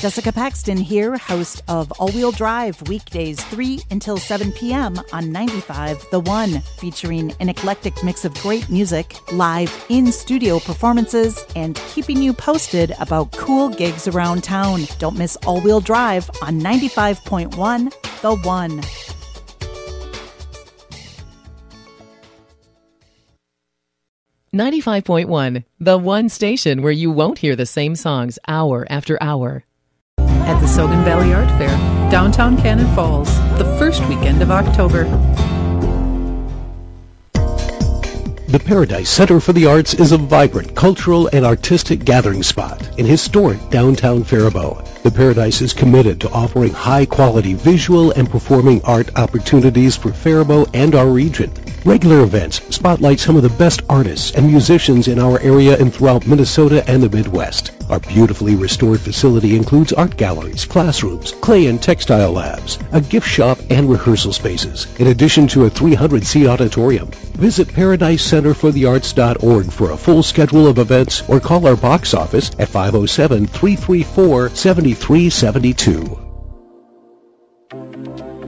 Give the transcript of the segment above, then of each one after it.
Jessica Paxton here, host of All Wheel Drive, weekdays 3 until 7 p.m. on 95 The One, featuring an eclectic mix of great music, live in studio performances, and keeping you posted about cool gigs around town. Don't miss All Wheel Drive on 95.1 The One. Ninety-five point one, the one station where you won't hear the same songs hour after hour at the Sogn Valley Art Fair, downtown Cannon Falls, the first weekend of October. The Paradise Center for the Arts is a vibrant cultural and artistic gathering spot in historic downtown Faribault. The Paradise is committed to offering high-quality visual and performing art opportunities for Faribault and our region. Regular events spotlight some of the best artists and musicians in our area and throughout Minnesota and the Midwest. Our beautifully restored facility includes art galleries, classrooms, clay and textile labs, a gift shop, and rehearsal spaces, in addition to a 300-seat auditorium. Visit ParadiseCenterForTheArts.org for a full schedule of events or call our box office at 507-334-7372.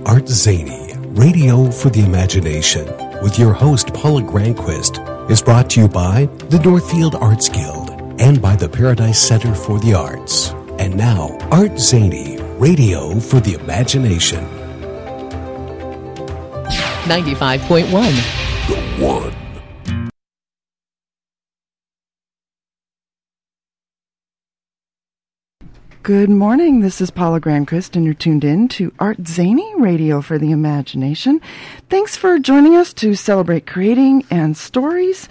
Art Zany, Radio for the Imagination, with your host Paula Granquist, is brought to you by the Northfield Arts Guild and by the Paradise Center for the Arts. And now, Art Zany, Radio for the Imagination. 95.1 The One. Good morning. This is Paula Granquist, and you're tuned in to Art Zany Radio for the Imagination. Thanks for joining us to celebrate creating and stories.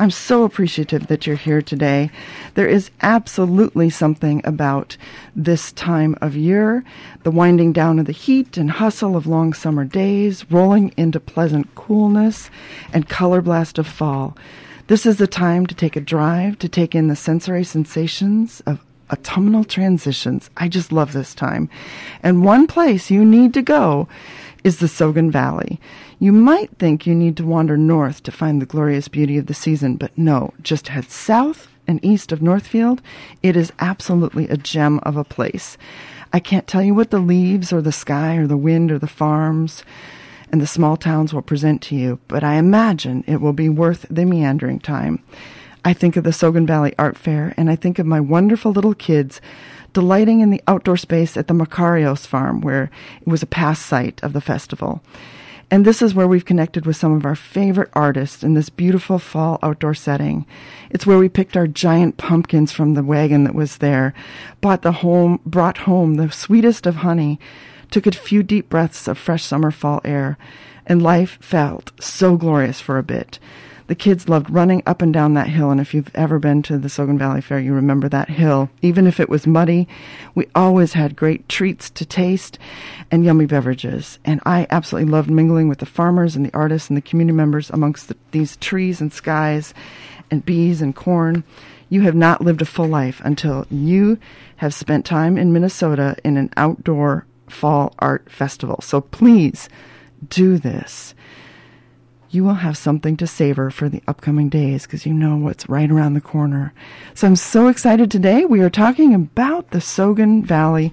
I'm so appreciative that you're here today. There is absolutely something about this time of year, the winding down of the heat and hustle of long summer days, rolling into pleasant coolness and color blast of fall. This is the time to take a drive, to take in the sensory sensations of autumnal transitions. I just love this time. And one place you need to go is the Sogn Valley. You might think you need to wander north to find the glorious beauty of the season, but no, just head south and east of Northfield. It is absolutely a gem of a place. I can't tell you what the leaves or the sky or the wind or the farms and the small towns will present to you, but I imagine it will be worth the meandering time. I think of the Sogn Valley Art Fair, and I think of my wonderful little kids delighting in the outdoor space at the Macarios farm, where it was a past site of the festival. And this is where we've connected with some of our favorite artists in this beautiful fall outdoor setting. It's where we picked our giant pumpkins from the wagon that was there, bought the home, brought home the sweetest of honey, took a few deep breaths of fresh summer fall air, and life felt so glorious for a bit. The kids loved running up and down that hill, and if you've ever been to the Sogn Valley Fair, you remember that hill. Even if it was muddy, we always had great treats to taste and yummy beverages. And I absolutely loved mingling with the farmers and the artists and the community members amongst the, these trees and skies and bees and corn. You have not lived a full life until you have spent time in Minnesota in an outdoor fall art festival. So please do this you will have something to savor for the upcoming days because you know what's right around the corner. So I'm so excited today. We are talking about the Sogn Valley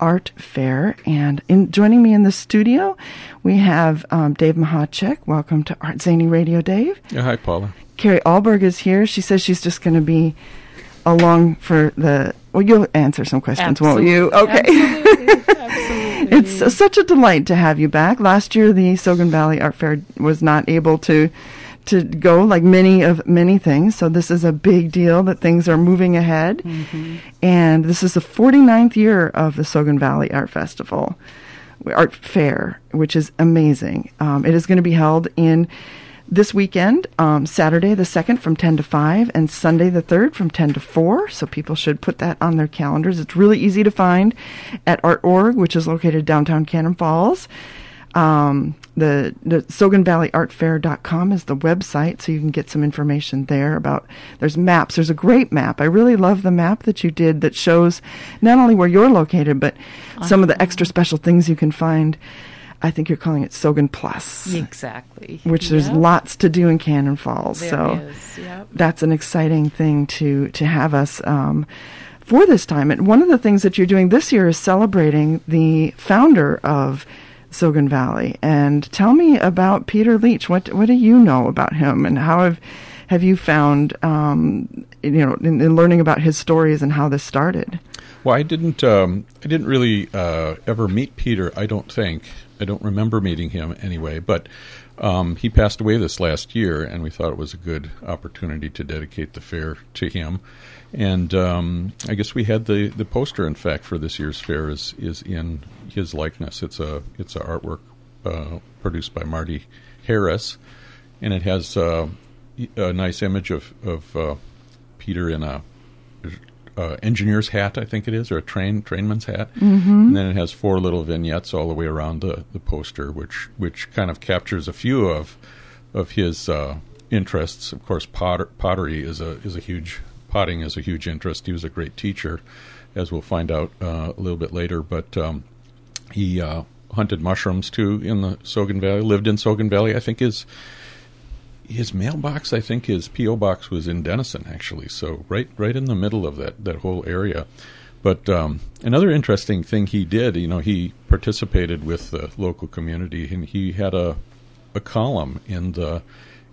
Art Fair. And in, joining me in the studio, we have um, Dave Machacek. Welcome to Art Zany Radio, Dave. Yeah, hi, Paula. Kari Alberg is here. She says she's just going to be along for the. Well, you'll answer some questions, Absolutely. won't you? Okay. Absolutely. Absolutely. It's such a delight to have you back. Last year, the Sogn Valley Art Fair was not able to to go like many of many things. So this is a big deal that things are moving ahead. Mm-hmm. And this is the 49th year of the Sogn Valley Art Festival, Art Fair, which is amazing. Um, it is going to be held in this weekend, um, Saturday the 2nd from 10 to 5, and Sunday the 3rd from 10 to 4. So people should put that on their calendars. It's really easy to find at ArtOrg, which is located downtown Cannon Falls. Um, the, the Sogn Valley Art Fair.com is the website, so you can get some information there about. There's maps. There's a great map. I really love the map that you did that shows not only where you're located, but some of the extra special things you can find. I think you're calling it Sogn Plus. Exactly. Which there's Yep. lots to do in Cannon Falls. There so is, yep. that's an exciting thing to to have us um, for this time. And one of the things that you're doing this year is celebrating the founder of Sogn Valley. And tell me about Peter Leach. What what do you know about him, and how have have you found um, you know in, in, learning about his stories and how this started? Well, I didn't um, I didn't really uh, ever meet Peter. I don't think I don't remember meeting him anyway, but. Um, he passed away this last year, and we thought it was a good opportunity to dedicate the fair to him. And um, I guess we had the, the poster, in fact, for this year's fair is is in his likeness. It's a it's a artwork uh, produced by Marty Harris, and it has uh, a nice image of of uh, Peter in a uh, engineer's hat, I think it is, or a train trainman's hat, mm-hmm. and then it has four little vignettes all the way around the, the poster, which which kind of captures a few of of his uh, interests. Of course, potter, pottery is a is a huge potting is a huge interest. He was a great teacher, as we'll find out uh, a little bit later. But um, he uh, hunted mushrooms too in the Sogn Valley. Lived in Sogn Valley. I think his his mailbox, I think his PO box was in Dennison actually. So right right in the middle of that that whole area. But um, another interesting thing he did, you know, he participated with the local community, and he had a a column in the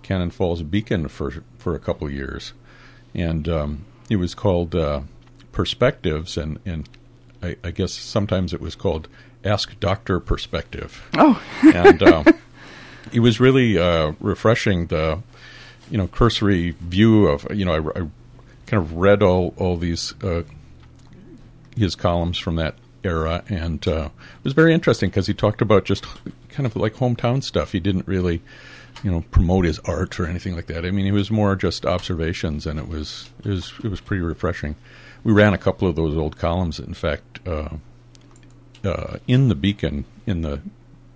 Cannon Falls Beacon for for a couple of years and um, it was called uh, Perspectives, and and I, I, guess sometimes it was called Ask Doctor Perspective. Oh, and uh, it was really uh, refreshing. The you know cursory view of you know I, I kind of read all all these uh, his columns from that era, and uh, it was very interesting because he talked about just kind of like hometown stuff. He didn't really you know promote his art or anything like that. I mean, it was more just observations, and it was it was it was pretty refreshing. We ran a couple of those old columns, in fact, uh, uh, in the Beacon in the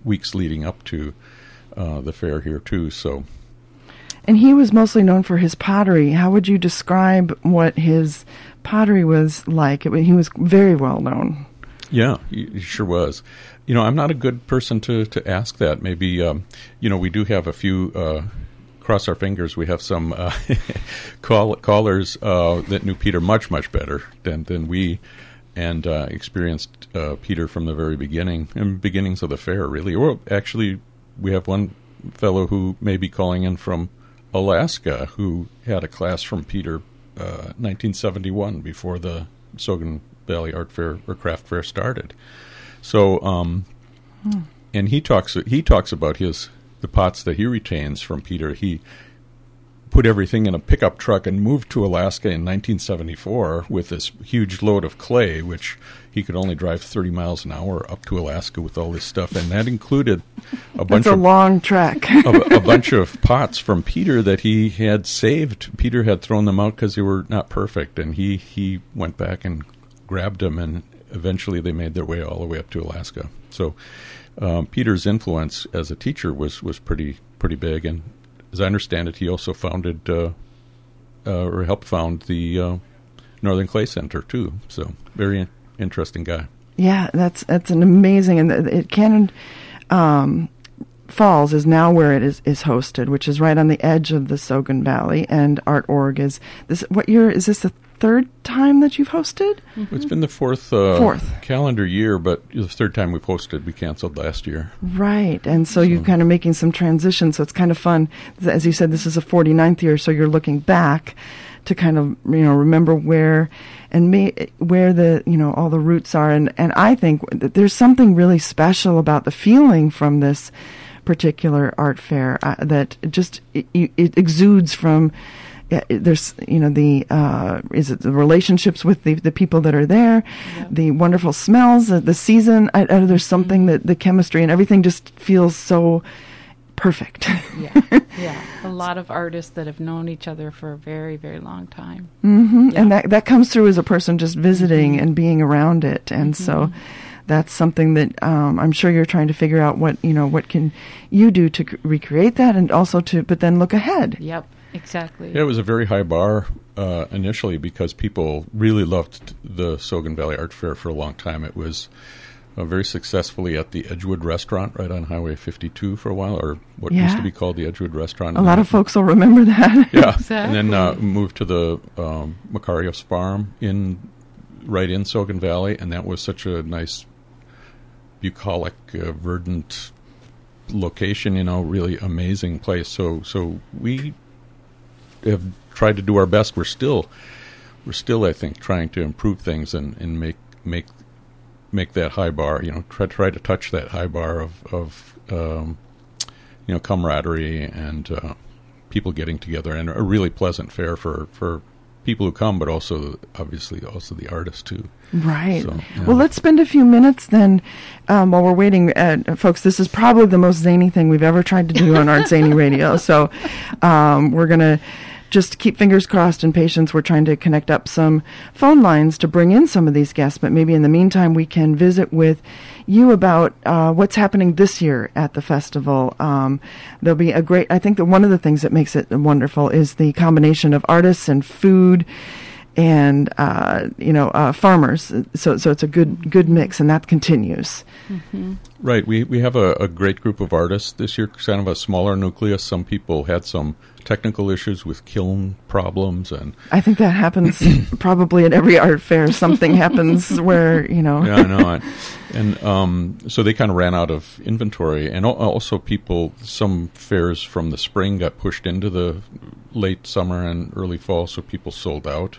weeks leading up to uh, the fair here too. So, and he was mostly known for his pottery. How would you describe what his pottery was like? It, he was very well known. Yeah, he sure was. You know, I'm not a good person to, to ask that. Maybe, um, you know, we do have a few, uh, cross our fingers, we have some uh, call, callers uh, that knew Peter much, much better than, than we and uh, experienced uh, Peter from the very beginning and beginnings of the fair, really. Or actually, we have one fellow who may be calling in from Alaska who had a class from Peter 1971 uh, before the Sogn Valley Art Fair or Craft Fair started. So, um, hmm. and he talks he talks about his the pots that he retains from Peter. He put everything in a pickup truck and moved to Alaska in 1974 with this huge load of clay, which he could only drive 30 miles an hour up to Alaska with all this stuff, and that included a bunch a of long trek, a, a, bunch of pots from Peter that he had saved. Peter had thrown them out because they were not perfect, and he he went back and grabbed them and eventually they made their way all the way up to Alaska. So um, Peter's influence as a teacher was, was pretty pretty big, and as I understand it, he also founded uh, uh, or helped found the uh, Northern Clay Center too. So very interesting guy. Yeah, that's that's an amazing and it Cannon um, Falls is now where it is, is hosted, which is right on the edge of the Sogn Valley, and Art Org is this. What year is this? The third time that you've hosted? Mm-hmm. It's been the fourth uh, fourth calendar year, but the third time we've hosted. We canceled last year. Right, and so, so, you're kind of making some transition. So it's kind of fun. As you said, this is a 49th year, so you're looking back to kind of you know remember where and may, where the you know all the roots are. And and I think that there's something really special about the feeling from this particular art fair uh, that just it, it exudes from there's you know the uh, is it the relationships with the, the people that are there, yep. the wonderful smells, uh, the season. I, I, there's something mm-hmm. that the chemistry and everything just feels so perfect. yeah, yeah. A lot of artists that have known each other for a very very long time. Mm-hmm. Yeah. And that that comes through as a person just visiting mm-hmm. and being around it, and so mm-hmm. that's something that um, I'm sure you're trying to figure out what you know what can you do to c- recreate that and also to but then look ahead. Yep. Exactly. Yeah, it was a very high bar uh, initially because people really loved the Sogn Valley Art Fair for a long time. It was uh, very successfully at the Edgewood Restaurant right on Highway 52 for a while, or what yeah. used to be called the Edgewood Restaurant. A lot of folks will remember that. yeah, exactly. and then uh, moved to the um, Macarius Farm in right in Sogn Valley, and that was such a nice, bucolic, uh, verdant location. You know, really amazing place. So so we have tried to do our best. We're still we're still, I think, trying to improve things and, and make make make that high bar. You know, try try to touch that high bar of of um, you know camaraderie and uh, people getting together, and a really pleasant fair for for people who come, but also obviously also the artists too. Right. So, yeah. Well, let's spend a few minutes then um, while we're waiting. Uh, folks, this is probably the most zany thing we've ever tried to do on Art Zany Radio. So um, we're going to just keep fingers crossed and patience. We're trying to connect up some phone lines to bring in some of these guests, but maybe in the meantime, we can visit with you about uh, what's happening this year at the festival. Um, there'll be a great, I think that one of the things that makes it wonderful is the combination of artists and food and uh, you know uh, farmers. So so it's a good good mix, and that continues. Mm-hmm. Right. We we have a, a, great group of artists this year. Kind of a smaller nucleus. Some people had some technical issues with kiln problems, and I think that happens probably at every art fair. Something happens where you know. yeah, I know. and um, so they kind of ran out of inventory, and also people. Some fairs from the spring got pushed into the late summer and early fall, so people sold out.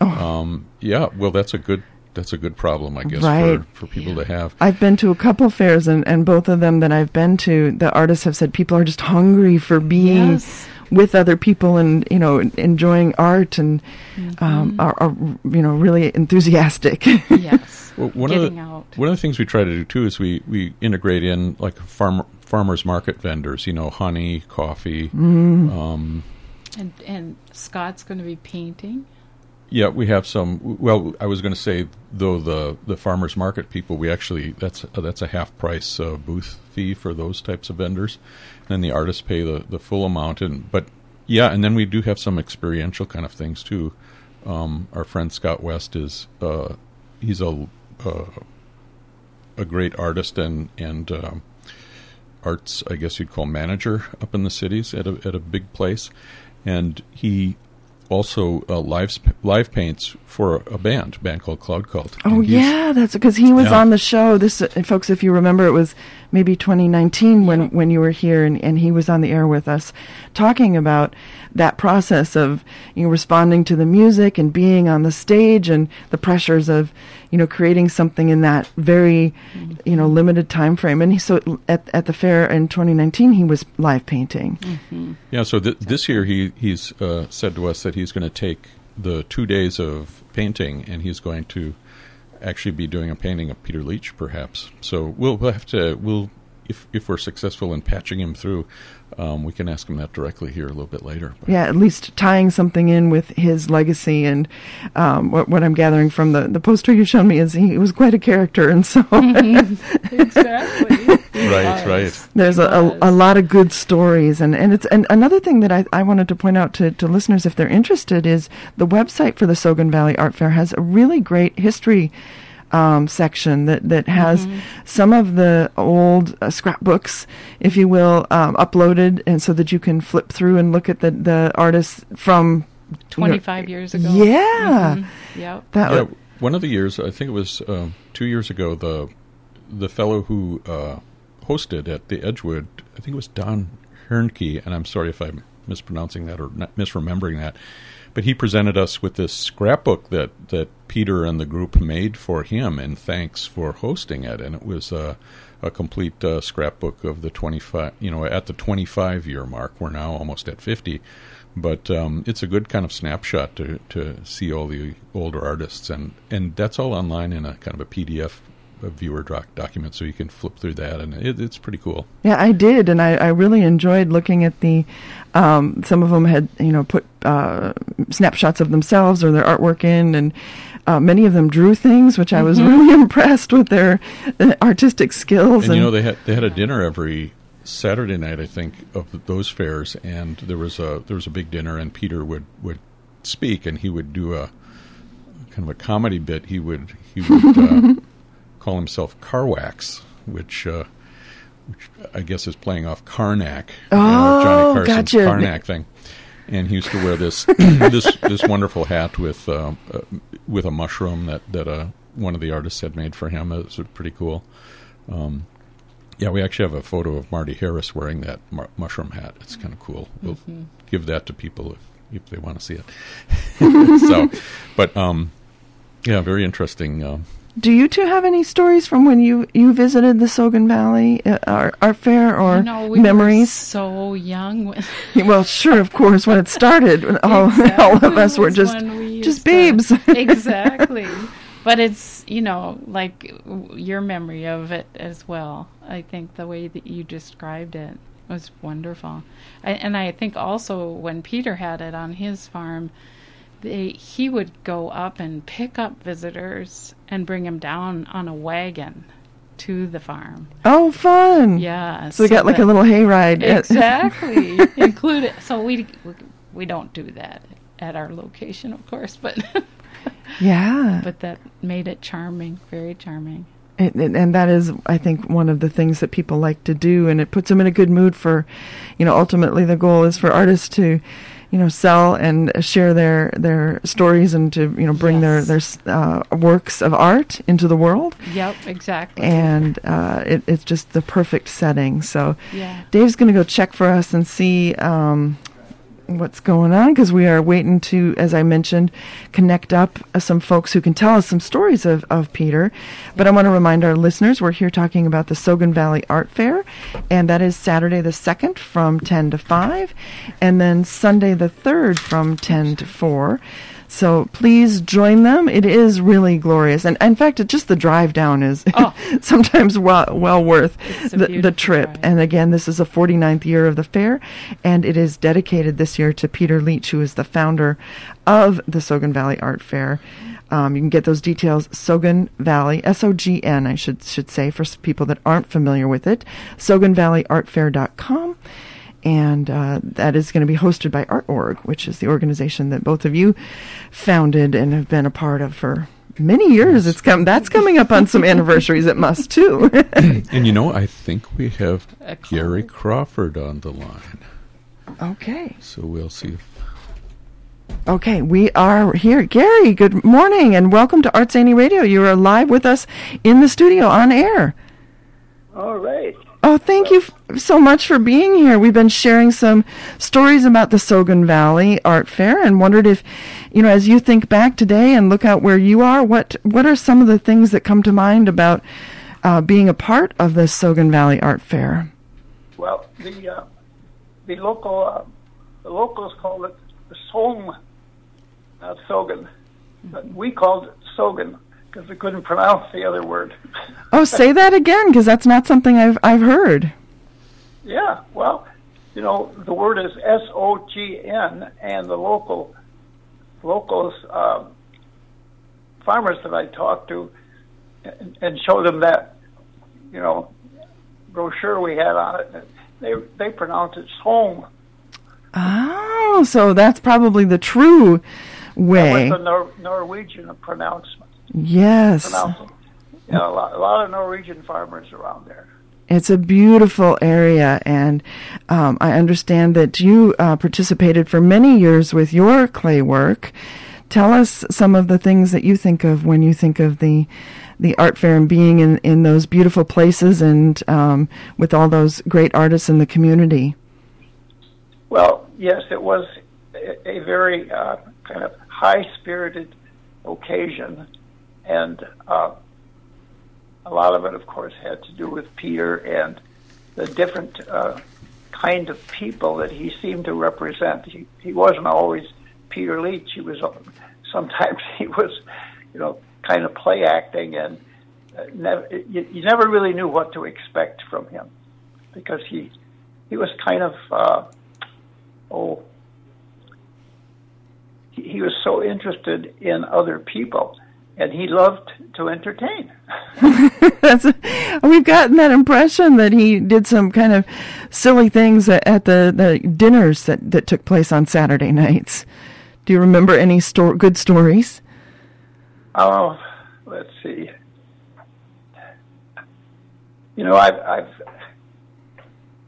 Oh. Um, yeah, well, that's a good that's a good problem, I guess, right. for, for people to have. I've been to a couple fairs, and, and both of them that I've been to, the artists have said people are just hungry for being yes. with other people and you know enjoying art and mm-hmm. um, are, are, you know really enthusiastic. yes. Well, one Getting of the, out. One of the things we try to do too is we, we integrate in like farm farmers market vendors. You know, honey, coffee. Mm. Um, and and Scott's going to be painting. Yeah, we have some. Well, I was going to say though the the farmers market people, we actually that's uh, that's a half price uh, booth fee for those types of vendors, and then the artists pay the the full amount. And but yeah, and then we do have some experiential kind of things too. Um, our friend Scott West is uh, he's a uh, a great artist and and um, arts, I guess you'd call manager up in the cities at a at a big place, and he also uh, live live paints for a band, a band called Cloud Cult. Oh yeah, that's because he was Yeah. on the show. This, uh, folks, if you remember, it was maybe 2019 when when you were here, and, and he was on the air with us, talking about that process of you know responding to the music and being on the stage and the pressures of you know creating something in that very you know limited time frame. And he, so at at the fair in 2019, he was live painting. Yeah, so th- this year he he's uh, said to us that he's going to take the two days of painting and he's going to actually be doing a painting of Peter Leach, perhaps. So we'll, we'll have to we'll if if we're successful in patching him through, um, we can ask him that directly here a little bit later. But yeah, at least tying something in with his legacy. And um, what, what I'm gathering from the, the poster you've shown me is he was quite a character, and so exactly. Right, right. there's a, a, a lot of good stories. And, and it's and another thing that I, I wanted to point out to, to listeners if they're interested is the website for the Sogn Valley Art Fair has a really great history. Um, section that that has some of the old uh, scrapbooks, if you will, um, uploaded, and so that you can flip through and look at the the artists from you know- 25 years ago. Yeah, Mhm. Yep. that yeah, w- one of the years I think it was uh, two years ago. The the fellow who uh, hosted at the Edgewood, I think it was Don Hernke, and I'm sorry if I'm mispronouncing that or not misremembering that. But he presented us with this scrapbook that, that Peter and the group made for him, and thanks for hosting it. And it was uh, a complete uh, scrapbook of the 25, you know, at the 25 year mark. We're now almost at 50. But um, it's a good kind of snapshot to, to see all the older artists, and, and that's all online in a kind of a PDF a viewer doc- document, so you can flip through that, and it, it's pretty cool. Yeah, I did, and I, I really enjoyed looking at the. Um, some of them had, you know, put uh, snapshots of themselves or their artwork in, and uh, many of them drew things, which I was really impressed with their uh, artistic skills. And you know they had they had a dinner every Saturday night, I think, of those fairs, and there was a there was a big dinner, and Peter would would speak, and he would do a kind of a comedy bit. He would he would uh, call himself Carwax, which. Uh, which I guess is playing off Karnak, you know, Oh, Johnny Carson's gotcha. Karnak thing. And he used to wear this this this wonderful hat with uh, uh, with a mushroom that that uh, one of the artists had made for him. It was pretty cool. Um, yeah, we actually have a photo of Marty Harris wearing that mar- mushroom hat. It's kind of cool. We'll Mm-hmm. give that to people if if they want to see it. so, but um, yeah, very interesting. Do you two have any stories from when you, you visited the Sogn Valley uh, art, art fair or you know, we Were memories? so young. Well, sure, of course, when it started, all, all of us were just we just babes. exactly. But it's you know like your memory of it as well. I think the way that you described it was wonderful, I, and I think also when Peter had it on his farm, they he would go up and pick up visitors and bring them down on a wagon to the farm. oh, fun! Yeah, So we got like a little hayride. exactly included. So we we don't do that at our location, of course, but yeah. but that made it charming, very charming. It, it- and that is, I think, one of the things that people like to do, and it puts them in a good mood for, you know, ultimately the goal is for artists to, you know, sell and share their their stories and to you know bring Yes. their their uh, works of art into the world, Yep, exactly. and uh, it, it's just the perfect setting. So, yeah, Dave's going to go check for us and see um, what's going on because we are waiting to, as I mentioned, connect up uh, some folks who can tell us some stories of, of Peter. But I want to remind our listeners we're here talking about the Sogn Valley Art Fair, and that is Saturday the 2nd from 10 to 5, and then Sunday the 3rd from 10 to 4. So please join them. It is really glorious, and in fact, it, just the drive down is Oh. sometimes well, well worth the, the trip. drive. And again, this is the 49th year of the fair, and it is dedicated this year to Peter Leach, who is the founder of the Sogn Valley Art Fair. Um, you can get those details, Sogn Valley, S-O-G-N, I should should say, for people that aren't familiar with it, SognValleyArtFair.com. And uh, that is going to be hosted by ArtOrg, which is the organization that both of you founded and have been a part of for many years. It's come that's coming up on some anniversaries. It must too. and you know, I think we have A Gary Crawford on the line, okay. so we'll see if Okay, we are here. Gary, good morning and welcome to Arts Zany Radio. You are live with us in the studio on air. All right. Oh, thank you f- so much for being here. We've been sharing some stories about the Sogn Valley Art Fair and wondered if, you know, as you think back today and look out where you are, what what are some of the things that come to mind about uh, being a part of the Sogn Valley Art Fair? Well, the uh, the local uh, the locals call it the Sogan, but we called it Sogan because we couldn't pronounce the other word. Oh, say that again because that's not something I've I've heard. Yeah, well, you know, the word is S O G N, and the local locals um, farmers that I talked to and, and showed them that, you know, brochure we had on it. They they pronounce it Song. Oh, so that's probably the true way. What's the Nor- Norwegian pronouncement? Yes. Pronouncing. You know, a lot, a lot of Norwegian farmers around there. It's a beautiful area, and um, I understand that you uh, participated for many years with your clay work. Tell us some of the things that you think of when you think of the the art fair and being in, in those beautiful places and um, with all those great artists in the community. Well, yes, it was a, a very uh, kind of high-spirited occasion, and uh, a lot of it, of course, had to do with Peter and the different uh, kind of people that he seemed to represent. He, he wasn't always Peter Leach. He was sometimes he was, you know, kind of play acting, and uh, never, you, you never really knew what to expect from him because he he was kind of. Uh, oh, he, he was so interested in other people, and he loved to entertain. We've gotten that impression that he did some kind of silly things at, at the, the dinners that, that took place on Saturday nights. Do you remember any sto- good stories? Oh, let's see. You know, I've I've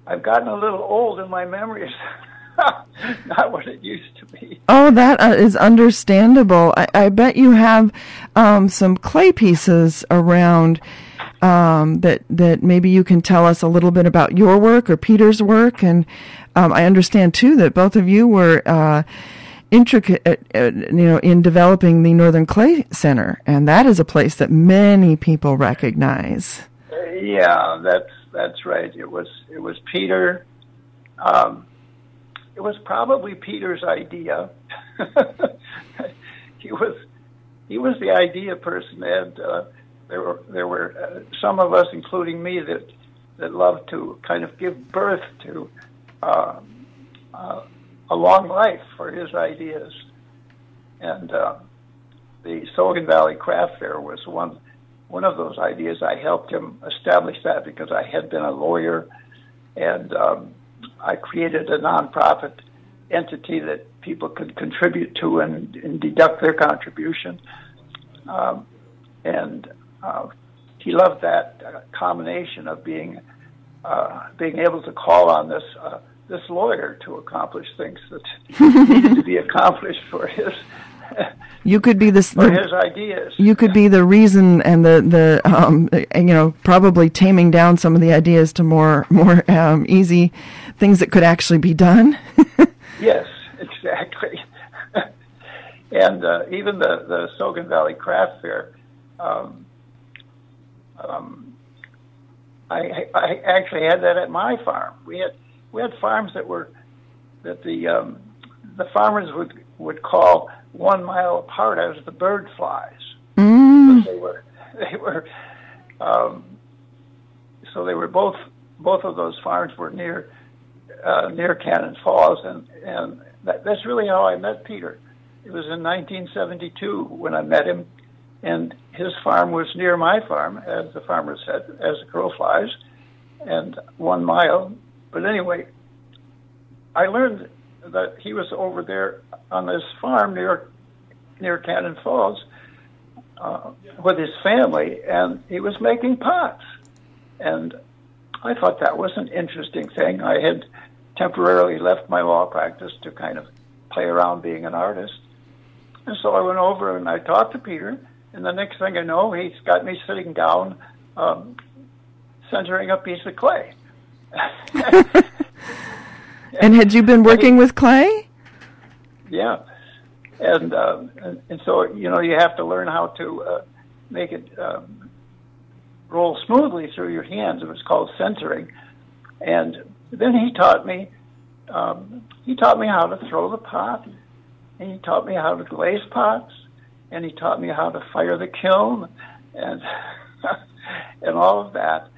I've gotten a little old in my memories. not what it used to be. Oh, that uh, is understandable. I, I, bet you have um, some clay pieces around um, that that maybe you can tell us a little bit about your work or Peter's work. And um, I understand too that both of you were uh, intricate, uh, uh, you know, in developing the Northern Clay Center, and that is a place that many people recognize. yeah, that's that's right. It was it was Peter. Um, it was probably Peter's idea. he was he was the idea person, and uh, there were there were uh, some of us, including me, that that loved to kind of give birth to uh, uh, a long life for his ideas, and uh, the Sogn Valley Craft Fair was one one of those ideas. I helped him establish that because I had been a lawyer, and um, I created a nonprofit entity that people could contribute to and, and deduct their contribution. Um, and uh, he loved that uh, combination of being uh, being able to call on this uh, this lawyer to accomplish things that needed to be accomplished for his you could be this for his ideas. You could be the reason and the the um, you know probably taming down some of the ideas to more more um, easy things that could actually be done. yes, exactly. and uh, even the the Sogn Valley Craft Fair. Um, um, I, I actually had that at my farm. We had we had farms that were that the um, the farmers would would call one mile apart as the bird flies. Mm. they were they were um, so they were both both of those farms were near uh, near Cannon Falls, and and that, that's really how I met Peter. It was in 1972 when I met him, and his farm was near my farm, as the farmer said, as the crow flies, and one mile. But anyway, I learned that he was over there on this farm near near Cannon Falls uh, with his family, and he was making pots. And I thought that was an interesting thing. I had temporarily left my law practice to kind of play around being an artist. And so I went over and I talked to Peter, and the next thing I know, he's got me sitting down, um, centering a piece of clay. and had you been working with clay? Yeah, and, uh, and and so you know you have to learn how to uh, make it um, roll smoothly through your hands. It was called centering, and then he taught me um, he taught me how to throw the pot, and he taught me how to glaze pots, and he taught me how to fire the kiln, and and all of that.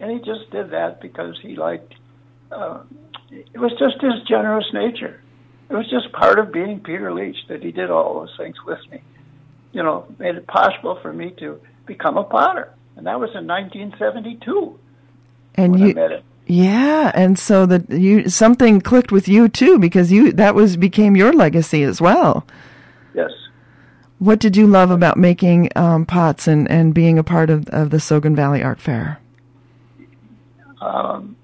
And he just did that because he liked. Uh, it was just his generous nature. It was just part of being Peter Leach that he did all those things with me. You know, made it possible for me to become a potter, and that was in 1972. And you, yeah, and so that you something clicked with you too because you that was became your legacy as well. Yes. What did you love about making um, pots and, and being a part of, of the Sogn Valley Art Fair? Um,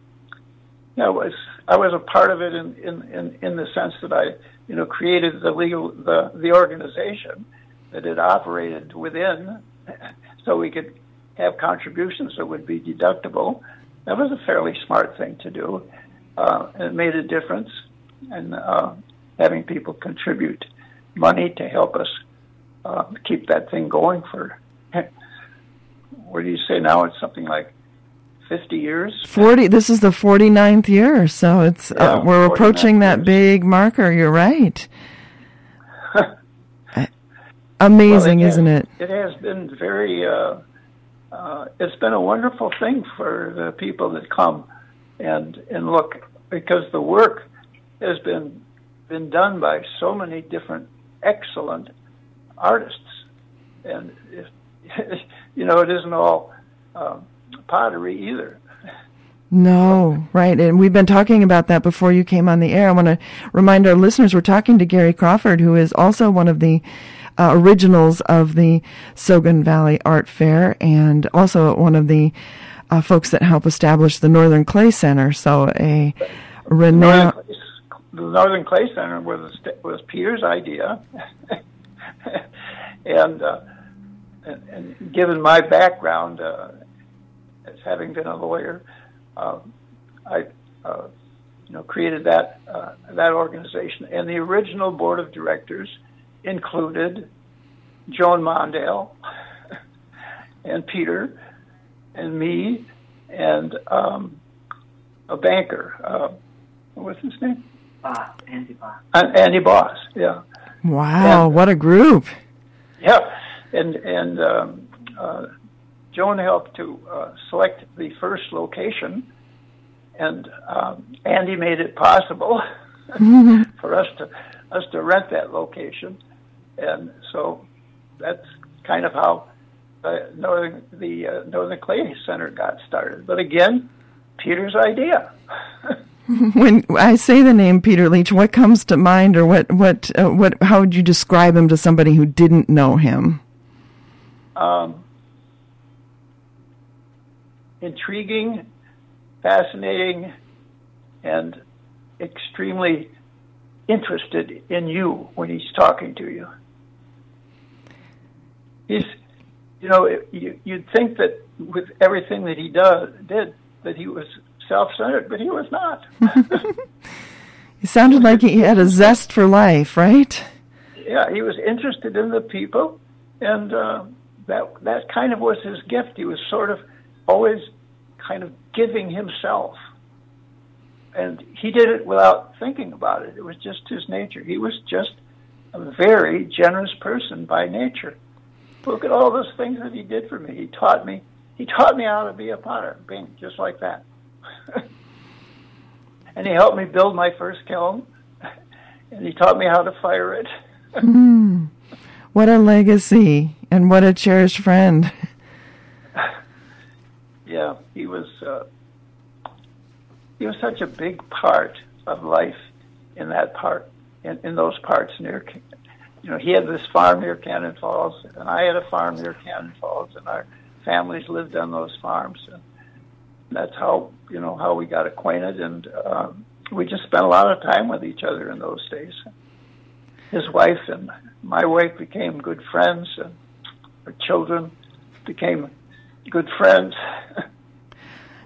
yeah, it was I was a part of it in, in, in, in the sense that I, you know, created the legal the, the organization that it operated within, so we could have contributions that would be deductible. That was a fairly smart thing to do, uh, it made a difference. And uh, having people contribute money to help us uh, keep that thing going for, what do you say now? It's something like 50 years. 40 this is the 49th year so it's uh, yeah, uh, we're approaching that years. big marker you're right amazing well, it isn't has, it it has been very uh, uh, it's been a wonderful thing for the people that come and and look because the work has been been done by so many different excellent artists and if, you know it isn't all um, pottery either. No, right. And we've been talking about that before you came on the air. I want to remind our listeners we're talking to Gary Crawford, who is also one of the uh, originals of the Sogn Valley Art Fair and also one of the uh, folks that help establish the Northern Clay Center. So a renowned. the Northern Clay Center was was Peter's idea, and, uh, and, and given my background uh, as having been a lawyer, uh, I uh, you know created that that organization, and the original board of directors included Joan Mondale and Peter and me and um, a banker. Uh, what's his name? Boss, Andy Boss. Uh, Andy Boss, yeah. Wow, And- what a group. Yeah, and and um, uh, Joan helped to uh, select the first location, and um, Andy made it possible for us to us to rent that location, and so that's kind of how uh, Northern the uh, Northern Clay Center got started. But again, Peter's idea. When I say the name Peter Leach, what comes to mind, or what, what, uh, what, how would you describe him to somebody who didn't know him? um, intriguing, fascinating, and extremely interested in you when he's talking to you. He's, you know, you, you'd think that with everything that he does did that he was self-centered, but he was not. He sounded like he had a zest for life, right? yeah, he was interested in the people, and uh, that that kind of was his gift. He was sort of always kind of giving himself, and he did it without thinking about it. It was just his nature. He was just a very generous person by nature. Look at all those things that he did for me. He taught me. He taught me how to be a potter. Bing, just like that. and he helped me build my first kiln, and he taught me how to fire it. Hmm. What a legacy and what a cherished friend. yeah, he was uh, he was such a big part of life in that part in, in those parts near. You know, he had this farm near Cannon Falls, and I had a farm near Cannon Falls, and our families lived on those farms. And that's how you know how we got acquainted, and um, we just spent a lot of time with each other in those days. His wife and my wife became good friends, and our children became good friends.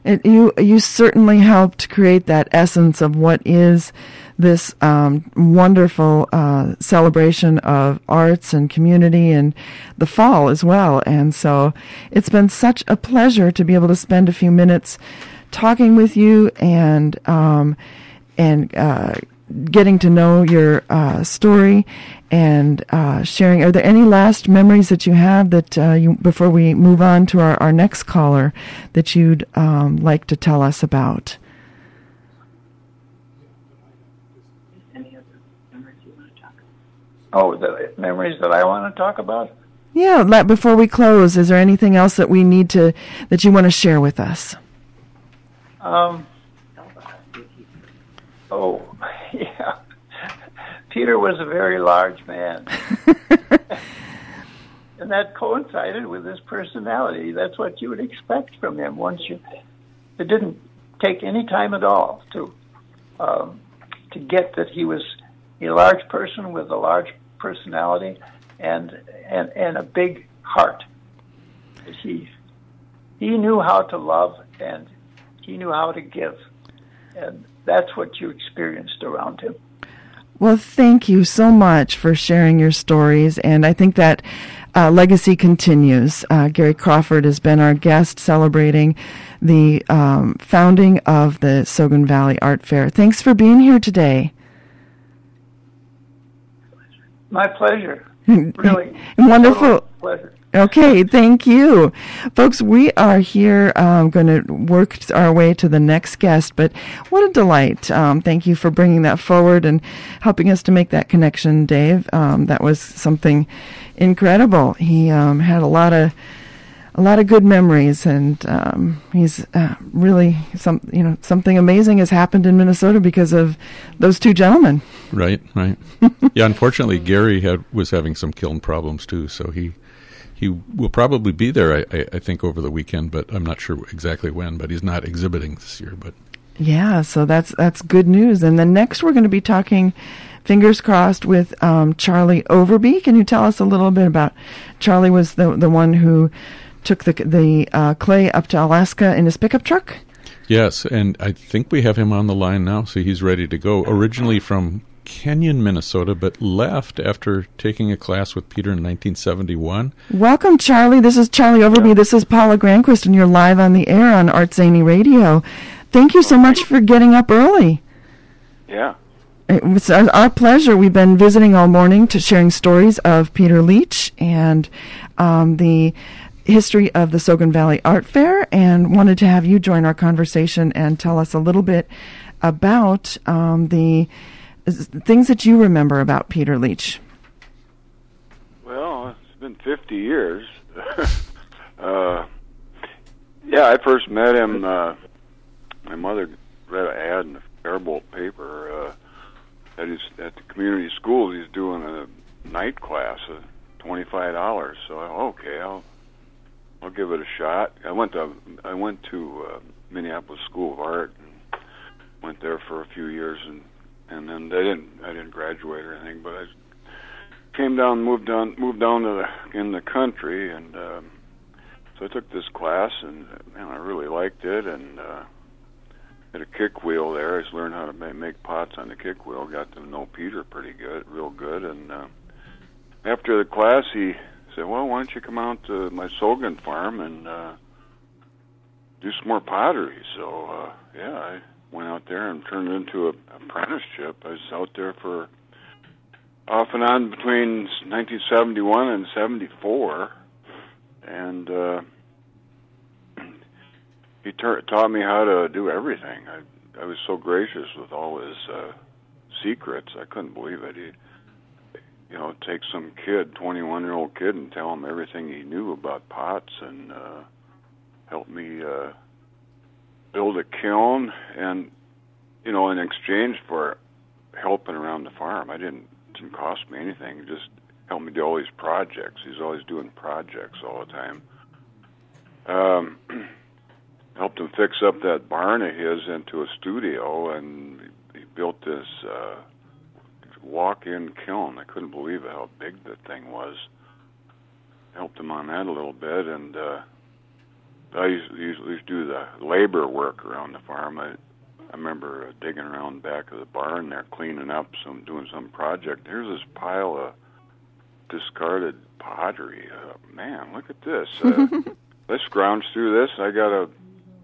It, you you certainly helped create that essence of what is this um, wonderful uh, celebration of arts and community and the fall as well. And so it's been such a pleasure to be able to spend a few minutes talking with you and um, and uh, getting to know your uh, story and uh, sharing. Are there any last memories that you have that uh, you before we move on to our, our next caller that you'd um, like to tell us about? Any other memories you want to talk about? Oh, the memories that I want to talk about. Yeah, before we close, is there anything else that we need to that you want to share with us? Um, oh, yeah. Peter was a very large man. and that coincided with his personality. That's what you would expect from him once you. It didn't take any time at all to um, to get that he was a large person with a large personality and and and a big heart. He he knew how to love and he knew how to give, and that's what you experienced around him. Well, thank you so much for sharing your stories, and I think that uh, legacy continues. Uh, Gary Crawford has been our guest celebrating the um, founding of the Sogn Valley Art Fair. Thanks for being here today. My pleasure. Really. Wonderful. Pleasure. Okay, thank you. Folks, we are here um, going to work our way to the next guest, but what a delight. Um, thank you for bringing that forward and helping us to make that connection, Dave. Um, that was something incredible. He um, had a lot of a lot of good memories, and um, he's uh, really some you know something amazing has happened in Minnesota because of those two gentlemen. Right, right. yeah, unfortunately, Gary had was having some kiln problems too, so he he will probably be there. I, I, I think over the weekend, but I'm not sure exactly when. But he's not exhibiting this year. But Yeah, so that's that's good news. And then next we're going to be talking, fingers crossed, with um, Charlie Overby. Can you tell us a little bit about Charlie? Was the the one who took the the uh, clay up to Alaska in his pickup truck? Yes, and I think we have him on the line now, so he's ready to go. Originally from Kenyon, Minnesota, but left after taking a class with Peter in 1971. Welcome, Charlie. This is Charlie Overby. This is Paula Granquist, and you're live on the air on Art Zany Radio. Thank you so much for getting up early. Yeah. It was our, our pleasure. We've been visiting all morning to sharing stories of Peter Leach and um, the history of the Sogn Valley Art Fair, and wanted to have you join our conversation and tell us a little bit about um, the things that you remember about Peter Leach. Well, it's been 50 years. uh, yeah, I first met him. Uh, my mother read an ad in the Faribault paper uh, at his at the community school. He's doing a night class five dollars. So okay, I'll I'll give it a shot. I went to I went to uh, Minneapolis School of Art and went there for a few years and and then they didn't I didn't graduate or anything, but I came down moved down moved down to the in the country and uh, so I took this class and man I really liked it and uh, had a kick wheel there. I just learned how to make, make pots on the kick wheel. Got to know Peter pretty good, real good. And uh, after the class, he said, "Well, why don't you come out to my Sogn farm and uh, do some more pottery?" So uh, yeah, I went out there and turned it into a apprenticeship. I was out there for off and on between 1971 and 74, and uh, he ta- taught me how to do everything. I I was so gracious with all his uh, secrets. I couldn't believe it. He, you know, take some kid, 21 year old kid, and tell him everything he knew about pots, and uh, help me uh, build a kiln. And you know, in exchange for helping around the farm, I didn't it didn't cost me anything. It just helped me do all these projects. He's always doing projects all the time. Um, helped him fix up that barn of his into a studio, and he built this uh, walk-in kiln. I couldn't believe how big the thing was. Helped him on that a little bit, and uh, I used, usually do the labor work around the farm. I, I remember uh, digging around back of the barn there, cleaning up some, doing some project. Here's this pile of discarded pottery. Uh, man, look at this. Uh, let's scrounge through this. I got a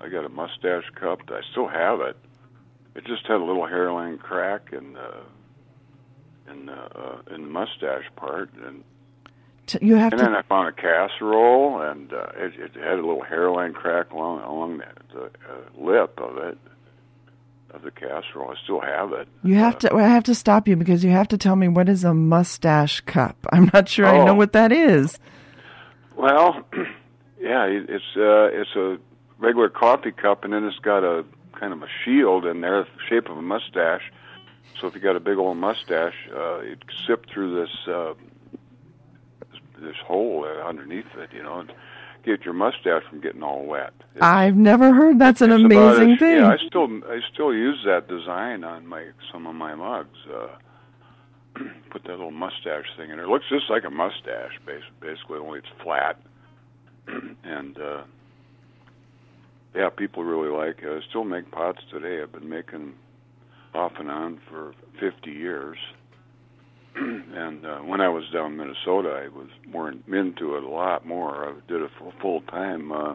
I got a mustache cup. I still have it. It just had a little hairline crack in the in the uh, in the mustache part, and you have and to. then I found a casserole, and uh, it, it had a little hairline crack along along the, the uh, lip of it of the casserole. I still have it. You have to. I have to stop you because you have to tell me what is a mustache cup. I'm not sure I know Oh. what that is. Well, yeah, it- it's uh, it's a regular coffee cup, and then it's got a kind of a shield in there, the shape of a mustache. So if you got a big old mustache, uh, it sip through this uh, this, hole underneath it, you know, and get your mustache from getting all wet. It's- I've never heard. That's an amazing as- thing. Yeah, I still I still use that design on my some of my mugs. Uh, put that little mustache thing in there. It looks just like a mustache, basically, only it's flat. and uh, yeah, people really like it. I still make pots today. I've been making off and on for 50 years. and uh, when I was down in Minnesota, I was more into it a lot more. I did it full, full time. Uh,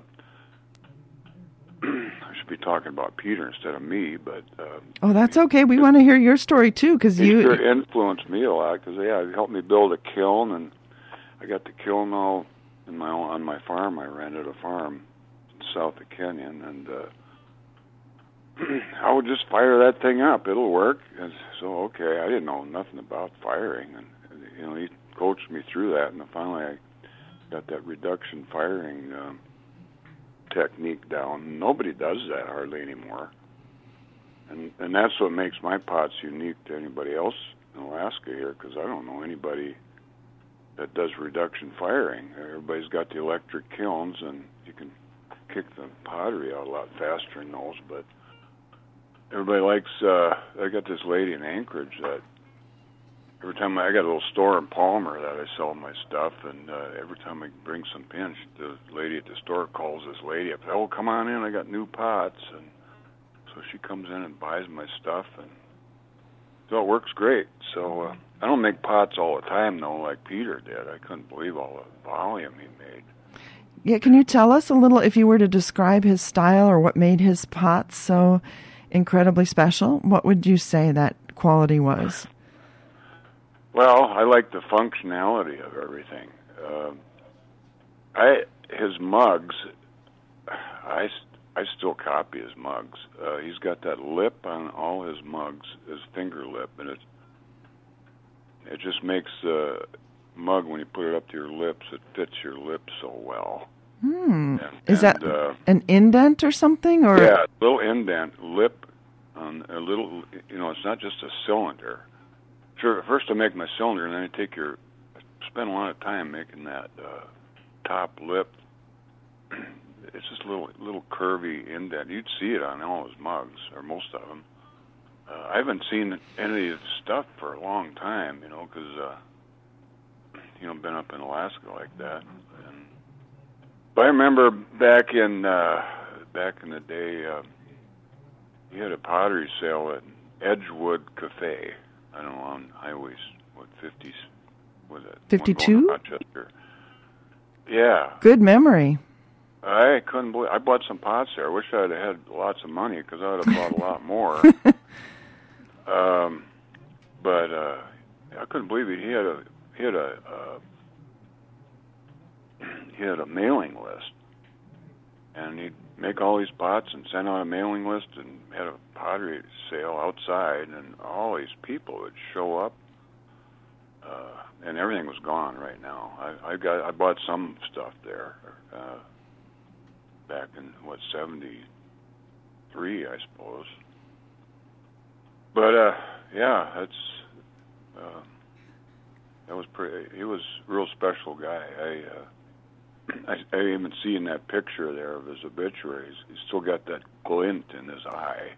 I should be talking about Peter instead of me, but uh, oh, that's okay. We want to hear your story too because you. sure influenced me a lot because yeah, it helped me build a kiln, and I got the kiln all in my own, on my farm. I rented a farm south of Kenyon, and uh, I would just fire that thing up. It'll work. And so okay, I didn't know nothing about firing, and you know he coached me through that, and finally I got that reduction firing um, technique down. Nobody does that hardly anymore, and and that's what makes my pots unique to anybody else in Alaska here, because I don't know anybody that does reduction firing. Everybody's got the electric kilns, and you can kick the pottery out a lot faster in those, but everybody likes. uh I got this lady in Anchorage that every time I, I got a little store in Palmer that I sell my stuff, and uh, every time I bring some pins, the lady at the store calls this lady up. Oh, come on in! I got new pots, and so she comes in and buys my stuff, and so it works great. So uh, I don't make pots all the time though, like Peter did. I couldn't believe all the volume he made. Yeah, can you tell us a little, if you were to describe his style or what made his pots so incredibly special? What would you say that quality was? Well, I like the functionality of everything. Uh, I his mugs, I I still copy his mugs. Uh, he's got that lip on all his mugs, his finger lip, and it it just makes the mug when you put it up to your lips, it fits your lips so well. Hmm. And, Is and, that uh, an indent or something? Or yeah, a little indent, lip, on a little. You know, it's not just a cylinder. Sure, first I make my cylinder, and then I take your. I spend a lot of time making that uh, top lip. It's just a little little curvy indent. You'd see it on all his mugs, or most of them. Uh, I haven't seen any of his stuff for a long time, you know, because uh, you know, been up in Alaska like that. But I remember back in uh, back in the day, uh, he had a pottery sale at Edgewood Cafe. I don't know on Highway what fifties was it? 52? Rochester. Yeah, good memory. I couldn't believe. I bought some pots there. I wish I'd have had lots of money because I would have bought a lot more. um, but uh, I couldn't believe it. He had a he had a uh, he had a mailing list, and he'd make all these pots and send out a mailing list, and had a pottery sale outside, and all these people would show up. Uh, and everything was gone right now. I, I got I bought some stuff there. Uh, back in what seventy three, I suppose. But uh, yeah, that's uh, that was pretty. He was a real special guy. I, uh, I I even see in that picture there of his obituaries, he's still got that glint in his eye.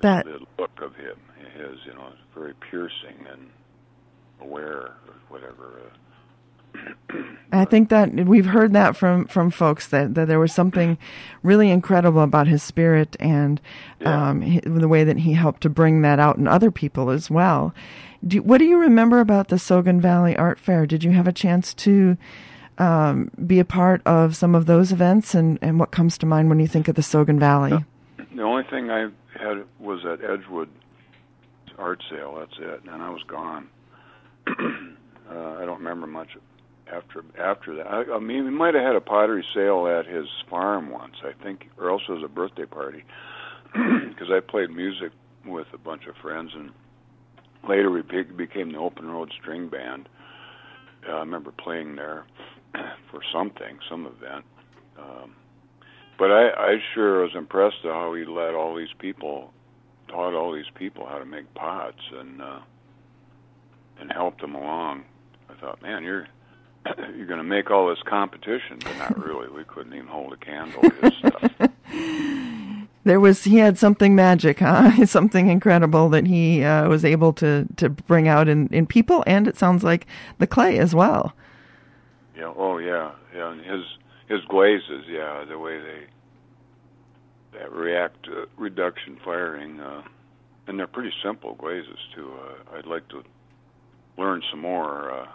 That the look of him, his you know, very piercing and aware or whatever. Uh, I think that we've heard that from from folks that, that there was something really incredible about his spirit and um, hi- the way that he helped to bring that out in other people as well. Do, what do you remember about the Sogn Valley Art Fair? Did you have a chance to um, be a part of some of those events, and, and what comes to mind when you think of the Sogn Valley? The only thing I had was at Edgewood art sale. That's it, and I was gone. uh, I don't remember much after after that. I, I mean, we might have had a pottery sale at his farm once, I think, or else it was a birthday party. Because I played music with a bunch of friends, and later we be- became the Open Road String Band. Uh, I remember playing there for something, some event. Um, but I, I sure was impressed at how he let all these people, taught all these people how to make pots and uh, and helped them along. I thought, man, you're you're going to make all this competition, but not really. We couldn't even hold a candle to his stuff. There was he had something magic, huh? something incredible that he uh, was able to to bring out in in people, and it sounds like the clay as well. Yeah. Oh, yeah. Yeah. And his his glazes, yeah, the way they that react to reduction firing, uh, and they're pretty simple glazes too. Uh, I'd like to learn some more, uh,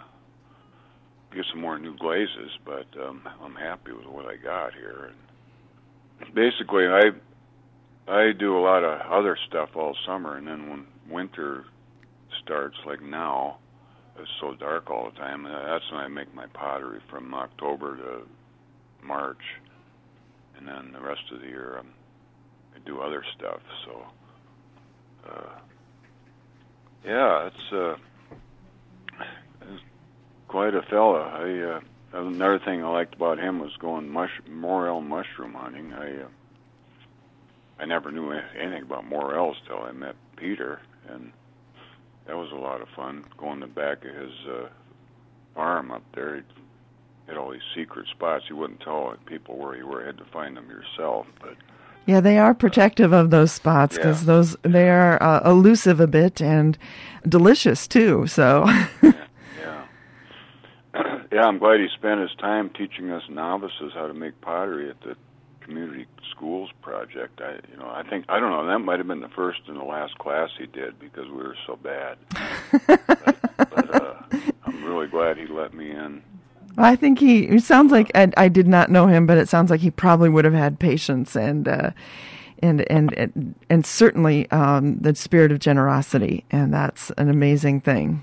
get some more new glazes, but um, I'm happy with what I got here. And basically, I I do a lot of other stuff all summer, and then when winter starts, like now, it's so dark all the time. uh, That's when I make my pottery from October to March, and then the rest of the year um, I do other stuff. So, uh, yeah, it's uh, it's quite a fella. I uh, another thing I liked about him was going mush morel mushroom hunting. I uh, I never knew anything about morels till I met Peter, and that was a lot of fun. Going to the back of his uh, farm up there, he had all these secret spots. You wouldn't tell people where you were. You had to find them yourself. But Yeah, they are protective of those spots because Yeah. those they are uh, elusive a bit and delicious too. So, yeah. Yeah, I'm glad he spent his time teaching us novices how to make pottery at the community schools project. I, you know, I think I don't know. That might have been the first and the last class he did because we were so bad. but, but uh, I'm really glad he let me in. I think he. It sounds like I, I did not know him, but it sounds like he probably would have had patience and. Uh, and, and and and certainly um, the spirit of generosity, and that's an amazing thing.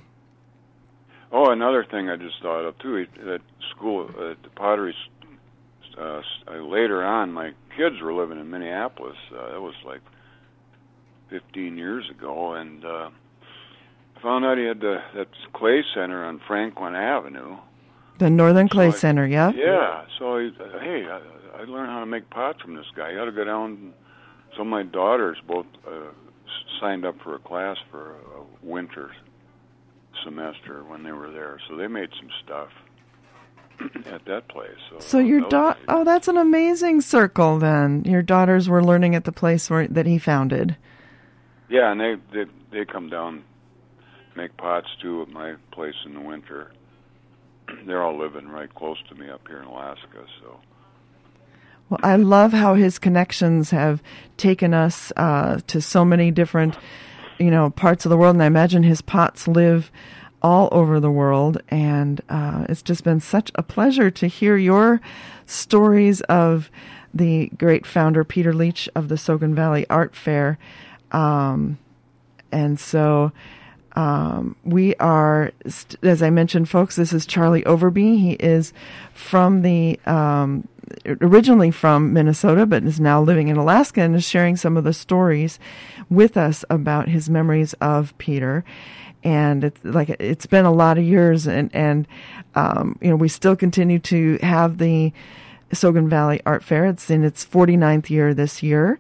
Oh, another thing I just thought of too. he- At school, at the pottery, uh, uh, later on, my kids were living in Minneapolis. Uh, that was like 15 years ago, and uh, I found out he had the, that clay center on Franklin Avenue. The Northern Clay So I- Center, yeah. Yeah. So uh, hey, I, I learned how to make pots from this guy. You ought to go down. So my daughters both uh, signed up for a class for a winter semester when they were there. So they made some stuff at that place. So, So your daughter, oh, that's an amazing circle. Then your daughters were learning at the place where that he founded. Yeah, and they they they come down, make pots too at my place in the winter. They're all living right close to me up here in Alaska, so Well, I love how his connections have taken us uh, to so many different, you know, parts of the world, and I imagine his pots live all over the world. And uh, it's just been such a pleasure to hear your stories of the great founder Peter Leach of the Sogn Valley Art Fair, um, and so. Um, we are, st- as I mentioned, folks, this is Charlie Overby. He is from the, um, originally from Minnesota, but is now living in Alaska and is sharing some of the stories with us about his memories of Peter. And it's like, it's been a lot of years and, and, um, you know, we still continue to have the Sogn Valley Art Fair. It's in its 49th year this year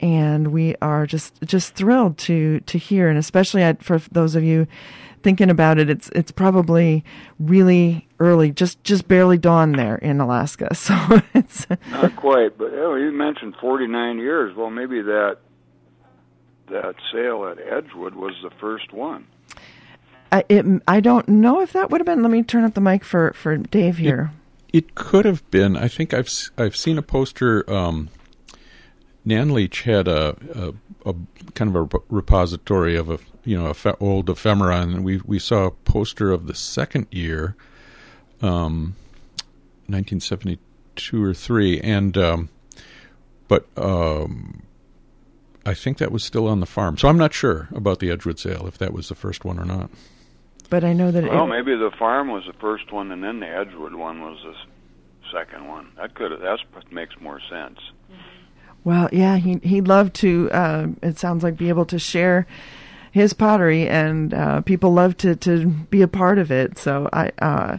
and we are just just thrilled to to hear and especially I, for those of you thinking about it it's it's probably really early just just barely dawn there in Alaska so it's not quite. But oh, you mentioned 49 years. Well, maybe that that sale at Edgewood was the first one. I, it, I don't know if that would have been let me turn up the mic for for Dave here It could have been. I think I've I've seen a poster. Um, Nan Leach had a, a, a kind of a repository of a you know a fe- old ephemera, and we we saw a poster of the second year, um, 1972 or three, and um, but um, I think that was still on the farm. So I'm not sure about the Edgewood sale if that was the first one or not. But I know that Well, it, maybe the farm was the first one, and then the Edgewood one was the second one. That could that makes more sense. Well, yeah, he he'd love to. Uh, it sounds like be able to share his pottery, and uh, people love to to be a part of it. So, I uh,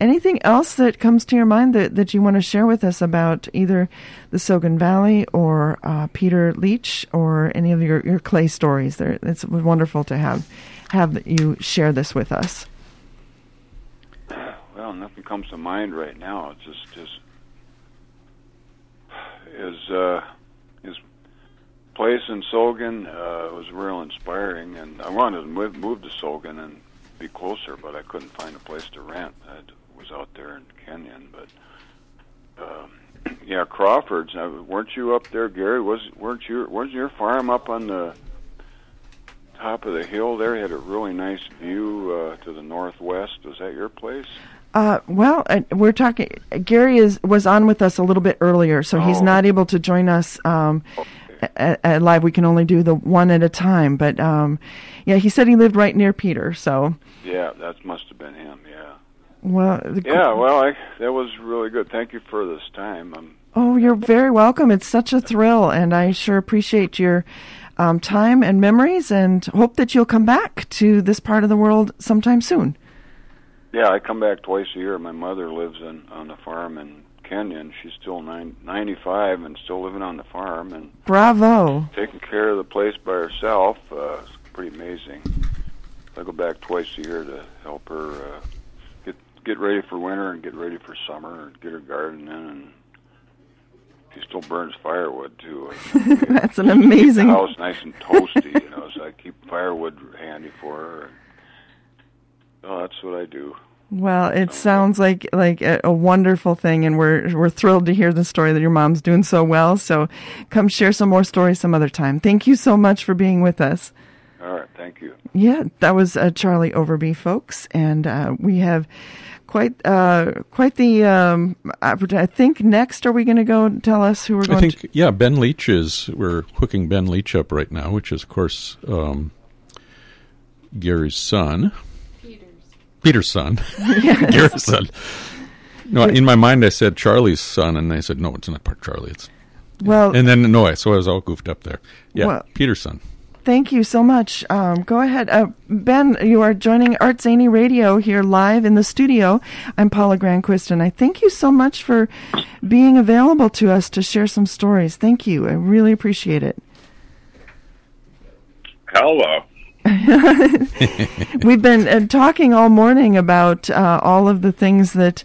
anything else that comes to your mind that that you want to share with us about either the Sogn Valley or uh, Peter Leach or any of your your clay stories? There, it's wonderful to have have you share this with us. Well, nothing comes to mind right now. It's just just his uh, his place in Sogn uh, was real inspiring, and I wanted to move, move to Sogn and be closer, but I couldn't find a place to rent. I was out there in Kenyon, but um, yeah, Crawford's. Uh, weren't you up there, Gary? Was weren't you? Wasn't your farm up on the top of the hill there? Had a really nice view uh, to the northwest. Was that your place? Uh, well, uh, we're talking. Gary is was on with us a little bit earlier, so he's Oh. not able to join us um, at, at live. We can only do the one at a time. But um, yeah, he said he lived right near Peter. So Yeah, that must have been him. Yeah. well, the, Yeah. Well, I, that was really good. Thank you for this time. Um, Oh, you're very welcome. It's such a thrill, and I sure appreciate your um, time and memories, and hope that you'll come back to this part of the world sometime soon. yeah, I come back twice a year. My mother lives in on the farm in Kenyon. She's still nine, 95 and still living on the farm and Bravo! taking care of the place by herself. Uh, it's pretty amazing. I go back twice a year to help her uh, get get ready for winter and get ready for summer and get her garden in. And she's still burns firewood too. That's an amazing the house nice and toasty, you know. So I keep firewood handy for her. And, oh, that's what I do. Well, it sounds like like a, a, wonderful thing, and we're we're thrilled to hear the story that your mom's doing so well. So, come share some more stories some other time. Thank you so much for being with us. All right, thank you. Yeah, that was uh, Charlie Overby, folks, and uh, we have quite uh, quite the. Um, I think next, are we going to go tell us who we're going? I think to? yeah, Ben Leach is. We're hooking Ben Leach up right now, which is of course um, Gary's son. Peter's son. Yes. Gary's son. No, in my mind I said Charlie's son, and they said no, it's not part Charlie. It's well, and then no, so I was all goofed up there. Yeah, well, Peter's son. Thank you so much. Um, go ahead, uh, Ben. You are joining Art Zany Radio here live in the studio. I'm Paula Granquist, and I thank you so much for being available to us to share some stories. Thank you. I really appreciate it. Hello. We've been uh, talking all morning about uh, all of the things that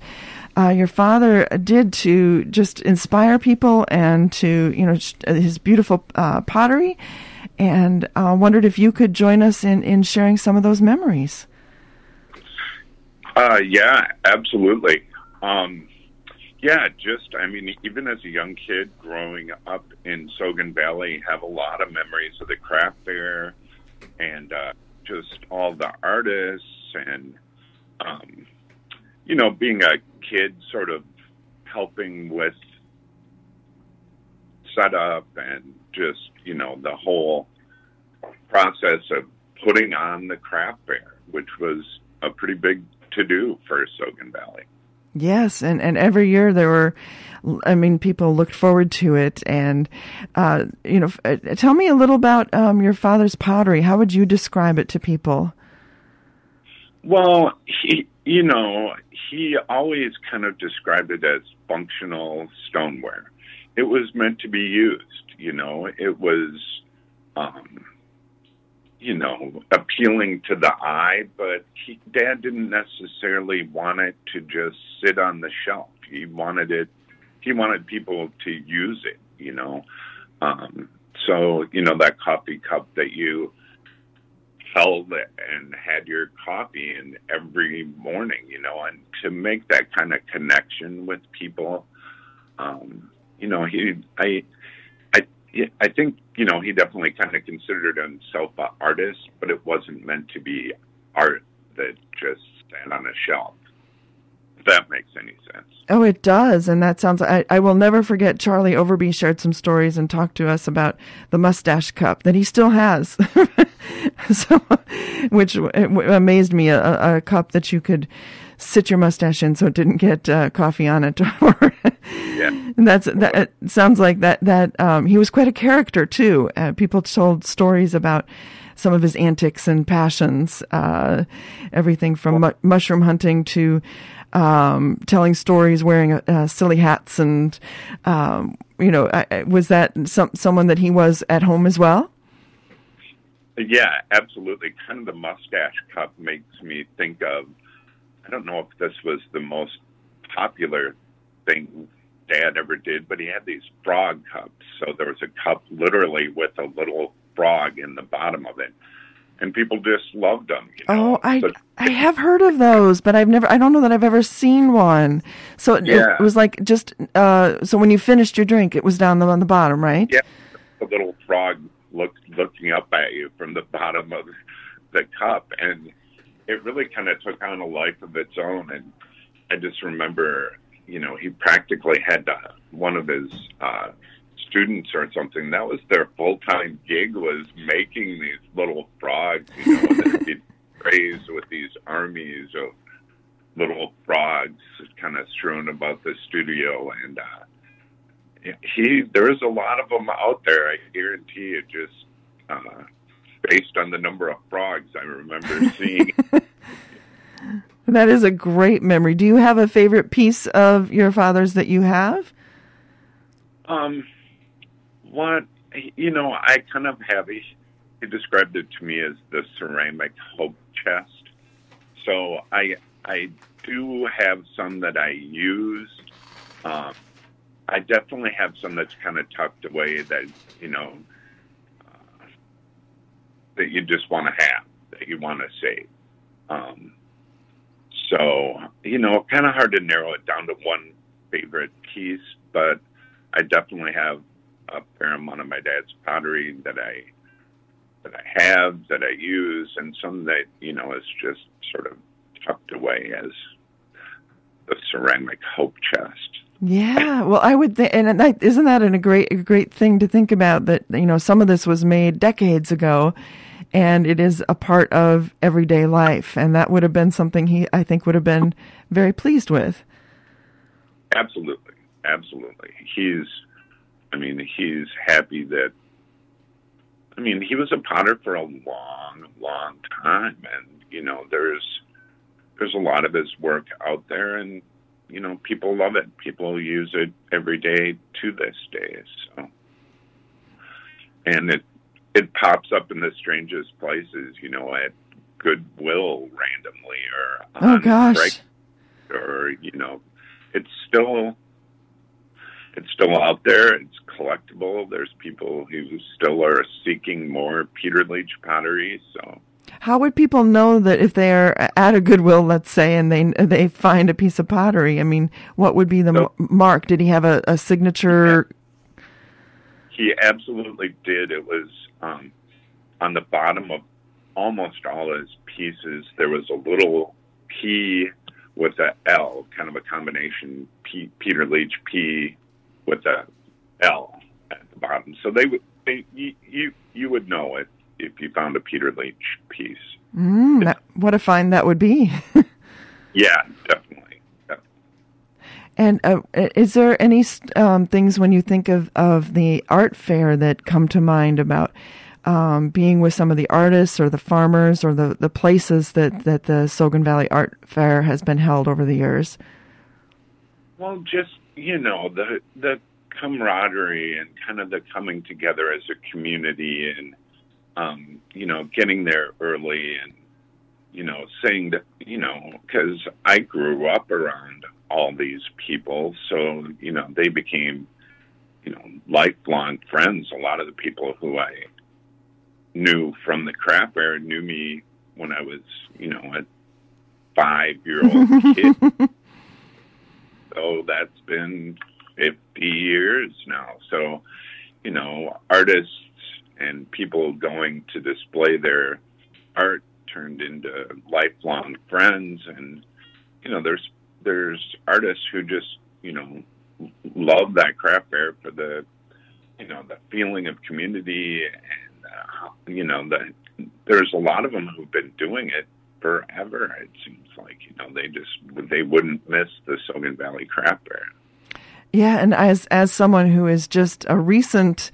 uh, your father did to just inspire people and to, you know, his beautiful uh, pottery, and uh, wondered if you could join us in, in sharing some of those memories. Uh, yeah, absolutely. Um, yeah, just, I mean, even as a young kid growing up in Sogn Valley, have a lot of memories of the craft fair and uh, just all the artists and um, you know being a kid sort of helping with setup and just you know the whole process of putting on the craft fair which was a pretty big to do for Sogn Valley. Yes, and, and every year there were, I mean, people looked forward to it. And, uh, you know, uh, tell me a little about um, your father's pottery. How would you describe it to people? Well, he, you know, he always kind of described it as functional stoneware. It was meant to be used, you know, it was, um, you know, appealing to the eye, but he, Dad didn't necessarily want it to just sit on the shelf. He wanted it, he wanted people to use it, you know. Um, so, you know, that coffee cup that you held and had your coffee in every morning, you know, and to make that kind of connection with people, um, you know, he, I, I think you know he definitely kind of considered himself an artist, but it wasn't meant to be art that just stand on a shelf. If that makes any sense. Oh, it does, and that sounds. I, I will never forget. Charlie Overby shared some stories and talked to us about the mustache cup that he still has, so which amazed me. A, a cup that you could sit your mustache in so it didn't get uh, coffee on it. yeah. And that's that. It sounds like that. That um, he was quite a character too. Uh, people told stories about some of his antics and passions. Uh, everything from mu- mushroom hunting to um, telling stories, wearing uh, silly hats, and um, you know, was that some someone that he was at home as well? Yeah, absolutely. Kind of the mustache cup makes me think of I don't know if this was the most popular thing Dad ever did, but he had these frog cups. So there was a cup literally with a little frog in the bottom of it. And people just loved them. You know? Oh, I so, I have heard of those, but I've never. I don't know that I've ever seen one. So it, yeah. it was like just. Uh, so when you finished your drink, it was down the, on the bottom, right? Yeah, a little frog look, looking up at you from the bottom of the cup, and it really kind of took on a life of its own. And I just remember, you know, he practically had to, one of his uh, students or something. That was their full time gig was making these little frogs, you know, that he'd raised with these armies of little frogs kind of strewn about the studio and uh he there's a lot of them out there i guarantee it just uh based on the number of frogs I remember seeing. that is a great memory. Do you have a favorite piece of your father's that you have? Um, what you know, I kind of have. He, he described it to me as the ceramic hope chest. So I I do have some that I used. Um, I definitely have some that's kind of tucked away that you know that you just want to have that you want to save. Um, so you know, kind of hard to narrow it down to one favorite piece, but I definitely have a fair amount of my dad's pottery that I that I have that I use, and some that you know is just sort of tucked away as the ceramic hope chest. Yeah, well, I would think, and that, isn't that a great, a great thing to think about? That you know, some of this was made decades ago, and it is a part of everyday life, and that would have been something he, I think, would have been very pleased with. Absolutely, absolutely. He's, I mean, he's happy that. I mean, he was a potter for a long, long time, and you know, there's there's a lot of his work out there, and you know, people love it. People use it every day to this day. So, and it it pops up in the strangest places. You know, at Goodwill randomly, or oh gosh, Craig, or you know, it's still it's still out there. It's collectible. There's people who still are seeking more Peter Leach pottery. So how would people know that if they're at a Goodwill, let's say, and they they find a piece of pottery? I mean, what would be the so, mark? Did he have a, a signature? He absolutely did. It was um, on the bottom of almost all his pieces. There was a little P with a L, kind of a combination P, Peter Leach P with a L at the bottom. So they would they you you, you would know it if you found a Peter Leach piece. Mm, that, what a find that would be. yeah, definitely. definitely. And uh, is there any um, things when you think of, of the art fair that come to mind about um, being with some of the artists or the farmers or the, the places that, that the Sogn Valley Art Fair has been held over the years? Well, just, you know, the, the camaraderie and kind of the coming together as a community and um, you know, getting there early and, you know, saying that, you know, because I grew up around all these people. So, you know, they became, you know, lifelong friends. A lot of the people who I knew from the craft fair knew me when I was, you know, a five year old kid. so that's been 50 years now. So, you know, artists and people going to display their art turned into lifelong friends. And you know there's there's artists who just you know love that craft fair for the you know the feeling of community and uh, you know that there's a lot of them who've been doing it forever it seems like you know they just they wouldn't miss the Sogn Valley craft fair. Yeah and as as someone who is just a recent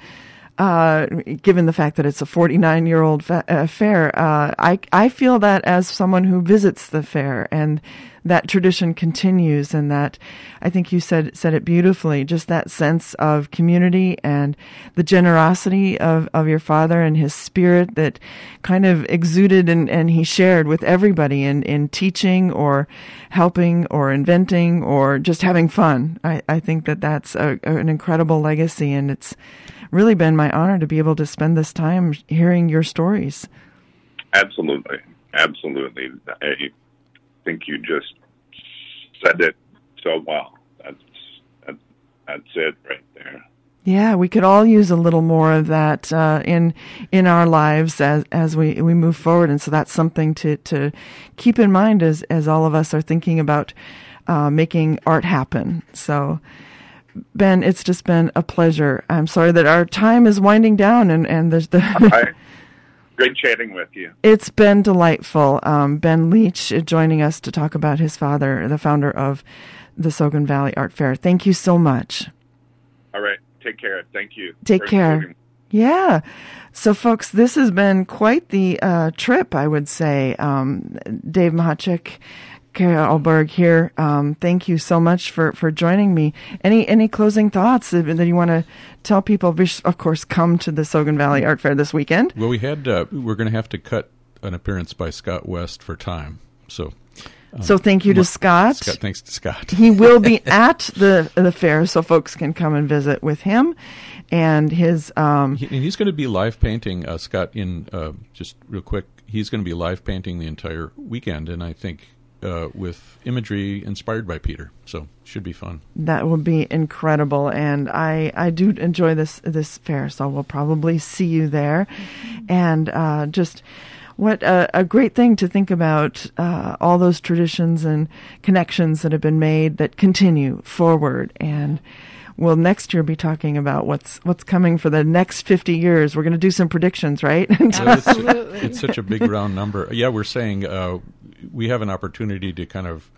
uh, given the fact that it's a 49 year old fa- uh, fair, uh, I, I feel that as someone who visits the fair and that tradition continues and that I think you said, said it beautifully, just that sense of community and the generosity of, of your father and his spirit that kind of exuded and, and he shared with everybody in, in teaching or helping or inventing or just having fun. I, I think that that's a, an incredible legacy and it's, really been my honor to be able to spend this time hearing your stories. Absolutely. Absolutely. I think you just said it so well. That's, that's, that's it right there. Yeah, we could all use a little more of that uh, in in our lives as as we, we move forward, and so that's something to, to keep in mind as as all of us are thinking about uh, making art happen. So, Ben, it's just been a pleasure. I'm sorry that our time is winding down, and and there's the. Great chatting with you. It's been delightful. Um, ben Leach joining us to talk about his father, the founder of the Sogn Valley Art Fair. Thank you so much. All right. Take care. Thank you. Take care. Including- yeah. So, folks, this has been quite the uh, trip, I would say. Um, Dave Machacek Kari Alberg here. Um, thank you so much for, for joining me. Any any closing thoughts that you want to tell people? Of course, come to the Sogn Valley Art Fair this weekend. Well, we had uh, we're going to have to cut an appearance by Scott West for time. So, So thank you to Scott. Scott. Thanks to Scott. he will be at the the fair, so folks can come and visit with him, and his. Um, He, and he's going to be live painting, uh, Scott. In uh, just real quick, he's going to be live painting the entire weekend, and I think uh, with imagery inspired by Peter. So should be fun. that will be incredible, and I I do enjoy this this fair, so we'll probably see you there, and uh, just. What a, a great thing to think about uh, all those traditions and connections that have been made that continue forward. And we'll next year be talking about what's what's coming for the next 50 years. We're going to do some predictions, right? Well, it's, it's such a big round number. Yeah, we're saying uh, we have an opportunity to kind of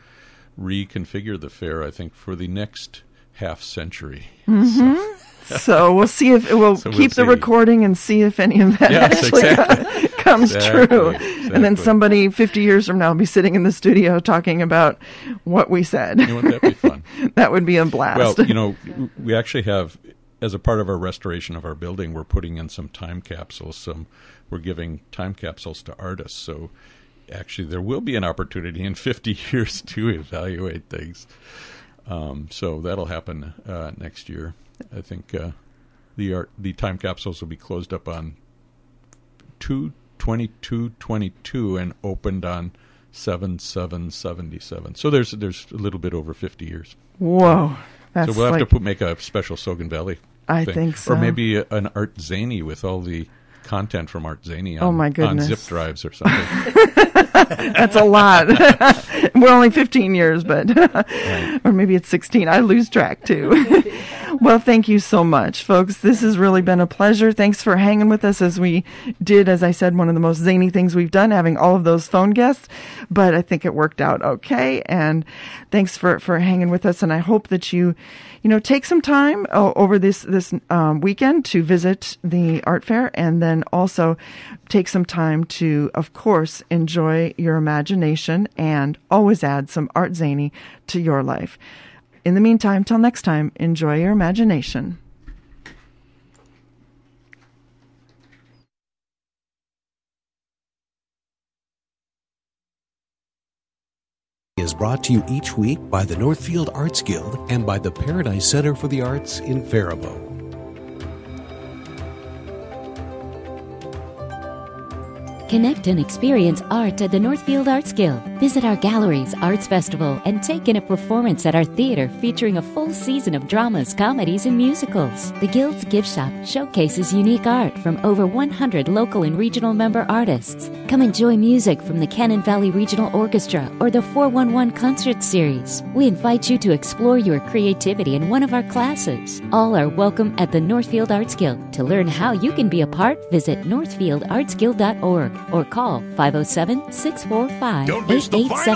reconfigure the fair. I think for the next half century. Mhm. So we'll see if we'll So we'll keep the see. recording and see if any of that Yes, actually exactly. comes Exactly, true. And then somebody 50 years from now will be sitting in the studio talking about what we said. Wouldn't that be fun? that would be a blast. Well, you know, we actually have, as a part of our restoration of our building, we're putting in some time capsules. Some we're giving time capsules to artists. So actually, there will be an opportunity in 50 years to evaluate things. Um, so that'll happen uh, next year. I think uh, the art, the time capsules will be closed up on two twenty two twenty two and opened on seven seven seventy seven. So there's there's a little bit over 50 years. Whoa. That's so we'll have like, to put, make a special Sogn Valley. I thing. think so. Or maybe a, an Art Zany with all the content from Art Zany oh on, Oh, my on zip drives or something. That's a lot. We're only 15 years, but or maybe it's 16. I lose track too. Well, thank you so much, folks. This has really been a pleasure. Thanks for hanging with us as we did, as I said, one of the most zany things we've done, having all of those phone guests. But I think it worked out okay. And thanks for for hanging with us. And I hope that you, you know, take some time uh, over this this um, weekend to visit the art fair, and then also take some time to, of course, enjoy your imagination and always add some art zany to your life. In the meantime, till next time, enjoy your imagination. is brought to you each week by the Northfield Arts Guild and by the Paradise Center for the Arts in Faribault. Connect and experience art at the Northfield Arts Guild. Visit our galleries, arts festival, and take in a performance at our theater featuring a full season of dramas, comedies, and musicals. The Guild's gift shop showcases unique art from over 100 local and regional member artists. Come enjoy music from the Cannon Valley Regional Orchestra or the 411 Concert Series. We invite you to explore your creativity in one of our classes. All are welcome at the Northfield Arts Guild. To learn how you can be a part, visit northfieldartsguild.org or call 507 645 8877.